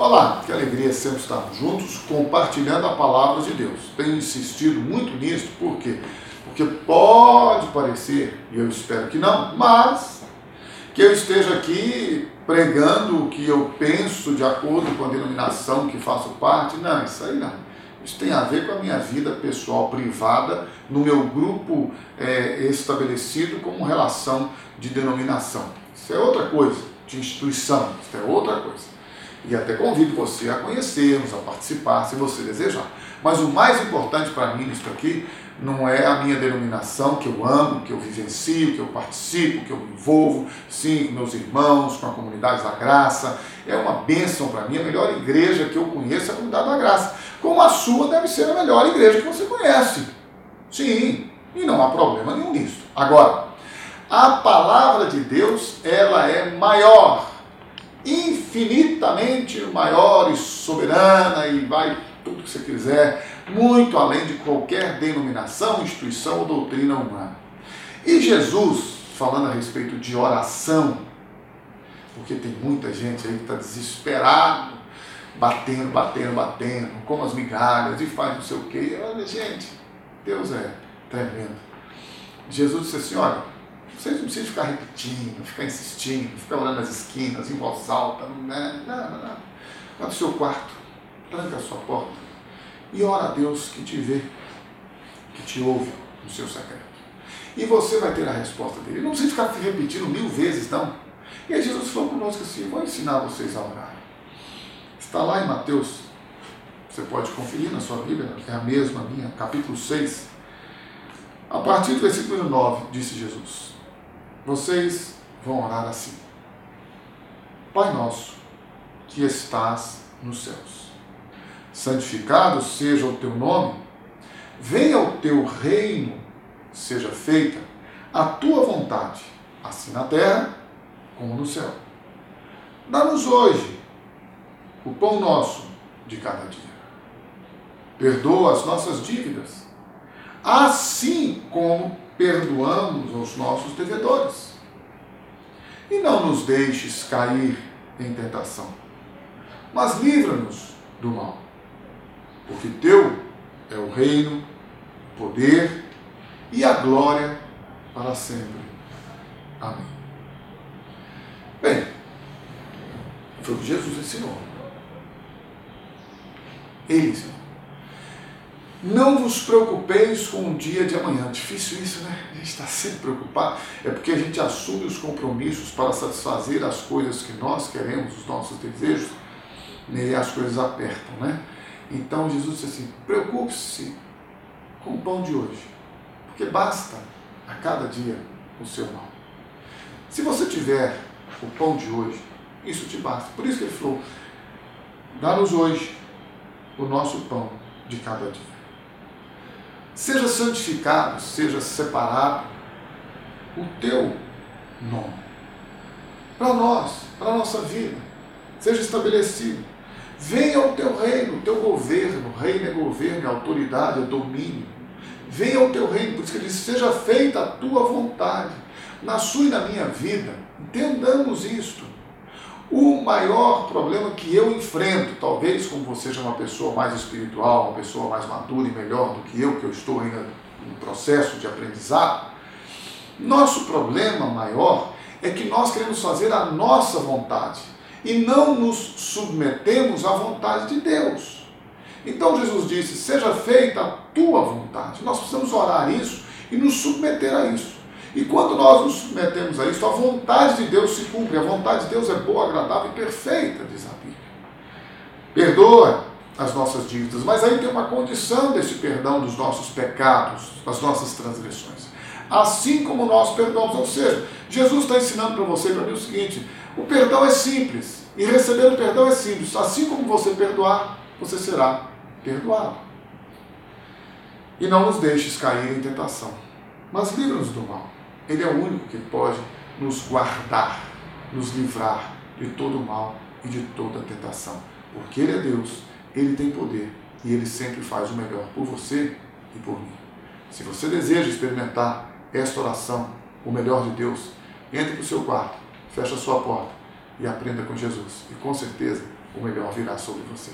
Olá, que alegria sempre estarmos juntos compartilhando a palavra de Deus. Tenho insistido muito nisso, por quê? Porque pode parecer, e eu espero que não, mas que eu esteja aqui pregando o que eu penso de acordo com a denominação que faço parte. Não, isso aí não. Isso tem a ver com a minha vida pessoal, privada, no meu grupo é, estabelecido como relação de denominação. Isso é outra coisa, de instituição, isso é outra coisa. E até convido você a conhecermos, a participar, se você desejar. Mas o mais importante para mim nisso aqui não é a minha denominação que eu amo, que eu vivencio, que eu participo, que eu me envolvo, sim, com meus irmãos, com a comunidade da graça. É uma bênção para mim, a melhor igreja que eu conheço é a comunidade da graça. Como a sua deve ser a melhor igreja que você conhece. Sim, e não há problema nenhum nisso. Agora, a palavra de Deus, ela é maior infinitamente maior e soberana e vai tudo que você quiser, muito além de qualquer denominação, instituição ou doutrina humana. E Jesus, falando a respeito de oração, porque tem muita gente aí que está desesperado, batendo, batendo, batendo, como as migalhas e faz não sei o quê. Olha, gente, Deus é tremendo. Jesus disse assim: olha, vocês não precisam ficar repetindo, ficar insistindo, ficar olhando nas esquinas, em voz alta. Não, não, não. Vá para o seu quarto, tranca a sua porta e ora a Deus que te vê, que te ouve no seu secreto. E você vai ter a resposta dele. Não precisa ficar repetindo mil vezes, não. E aí Jesus falou conosco assim: vou ensinar vocês a orar. Está lá em Mateus, você pode conferir na sua Bíblia, é a mesma minha, capítulo 6. A partir do versículo 9, disse Jesus: vocês vão orar assim: Pai nosso, que estás nos céus, santificado seja o teu nome, venha o teu reino, seja feita a tua vontade, assim na terra como no céu. Dá-nos hoje o pão nosso de cada dia. Perdoa as nossas dívidas, assim como perdoamos aos nossos devedores. E não nos deixes cair em tentação, mas livra-nos do mal. Porque teu é o reino, o poder e a glória para sempre. Amém. Bem, foi o que Jesus ensinou. Ele ensinou. Não vos preocupeis com o dia de amanhã. Difícil isso, né? A gente está sempre preocupado. É porque a gente assume os compromissos para satisfazer as coisas que nós queremos, os nossos desejos, e as coisas apertam, né? Então Jesus disse assim: preocupe-se com o pão de hoje, porque basta a cada dia o seu mal. Se você tiver o pão de hoje, isso te basta. Por isso que ele falou: dá-nos hoje o nosso pão de cada dia. Seja santificado, seja separado o teu nome. Para nós, para a nossa vida. Seja estabelecido. Venha o teu reino, o teu governo. Reino é governo, é autoridade, é domínio. Venha o teu reino, por isso que ele diz: seja feita a tua vontade, na sua e na minha vida. Entendamos isto. O maior problema que eu enfrento, talvez como você seja uma pessoa mais espiritual, uma pessoa mais madura e melhor do que eu, que eu estou ainda no processo de aprendizado, nosso problema maior é que nós queremos fazer a nossa vontade e não nos submetemos à vontade de Deus. Então Jesus disse: Seja feita a tua vontade. Nós precisamos orar isso e nos submeter a isso. E quando nós nos submetemos a isso, a vontade de Deus se cumpre. A vontade de Deus é boa, agradável e perfeita, diz a Bíblia. Perdoa as nossas dívidas, mas aí tem uma condição desse perdão dos nossos pecados, das nossas transgressões. Assim como nós perdoamos, ou seja, Jesus está ensinando para você e para mim o seguinte: o perdão é simples, e receber o perdão é simples. Assim como você perdoar, você será perdoado. E não nos deixes cair em tentação, mas livra-nos do mal. Ele é o único que pode nos guardar, nos livrar de todo o mal e de toda tentação. Porque Ele é Deus, Ele tem poder e Ele sempre faz o melhor por você e por mim. Se você deseja experimentar esta oração, o melhor de Deus, entre para o seu quarto, feche a sua porta e aprenda com Jesus. E com certeza o melhor virá sobre você.